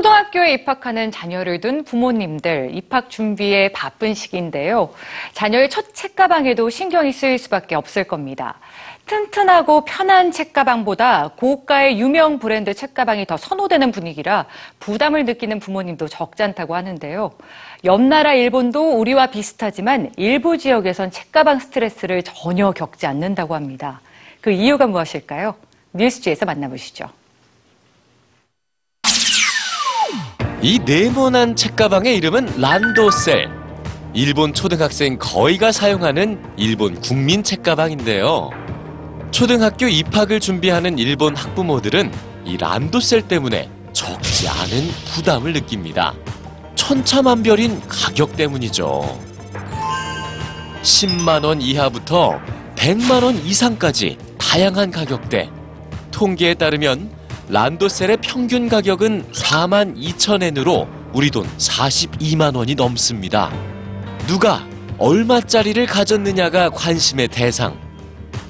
초등학교에 입학하는 자녀를 둔 부모님들 입학 준비에 바쁜 시기인데요. 자녀의 첫 책가방에도 신경이 쓰일 수밖에 없을 겁니다. 튼튼하고 편한 책가방보다 고가의 유명 브랜드 책가방이 더 선호되는 분위기라 부담을 느끼는 부모님도 적지 않다고 하는데요. 옆나라 일본도 우리와 비슷하지만 일부 지역에선 책가방 스트레스를 전혀 겪지 않는다고 합니다. 그 이유가 무엇일까요? 뉴스지에서 만나보시죠. 이 네모난 책가방의 이름은 란도셀. 일본 초등학생 거의가 사용하는 일본 국민 책가방인데요. 초등학교 입학을 준비하는 일본 학부모들은 이 란도셀 때문에 적지 않은 부담을 느낍니다. 천차만별인 가격 때문이죠. 10만 원 이하부터 100만 원 이상까지 다양한 가격대. 통계에 따르면 란도셀의 평균 가격은 4만 2천 엔으로 우리 돈 42만 원이 넘습니다. 누가 얼마짜리를 가졌느냐가 관심의 대상.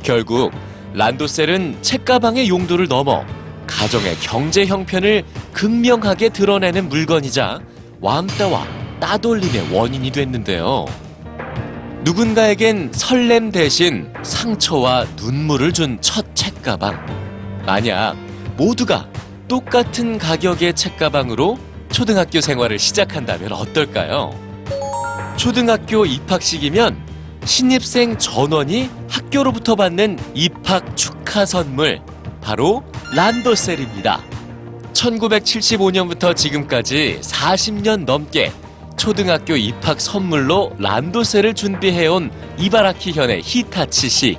결국 란도셀은 책가방의 용도를 넘어 가정의 경제 형편을 극명하게 드러내는 물건이자 왕따와 따돌림의 원인이 됐는데요. 누군가에겐 설렘 대신 상처와 눈물을 준 첫 책가방. 만약 모두가 똑같은 가격의 책가방으로 초등학교 생활을 시작한다면 어떨까요? 초등학교 입학식이면 신입생 전원이 학교로부터 받는 입학 축하 선물, 바로 란도셀입니다. 1975년부터 지금까지 40년 넘게 초등학교 입학 선물로 란도셀을 준비해온 이바라키 현의 히타치 씨.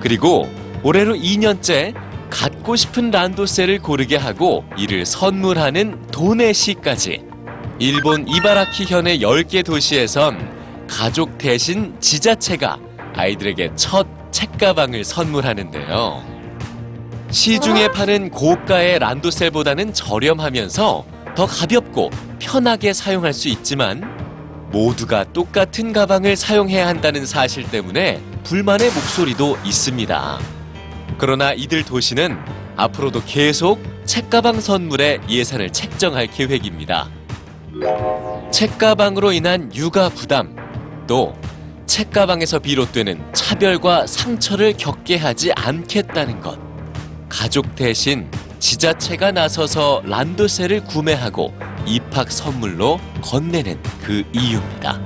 그리고 올해로 2년째 갖고 싶은 란도셀을 고르게 하고 이를 선물하는 도네 씨까지. 일본 이바라키 현의 10개 도시에선 가족 대신 지자체가 아이들에게 첫 책가방을 선물하는데요. 시중에 파는 고가의 란도셀보다는 저렴하면서 더 가볍고 편하게 사용할 수 있지만 모두가 똑같은 가방을 사용해야 한다는 사실 때문에 불만의 목소리도 있습니다. 그러나 이들 도시는 앞으로도 계속 책가방 선물에 예산을 책정할 계획입니다. 책가방으로 인한 육아 부담, 또 책가방에서 비롯되는 차별과 상처를 겪게 하지 않겠다는 것. 가족 대신 지자체가 나서서 란도셀을 구매하고 입학 선물로 건네는 그 이유입니다.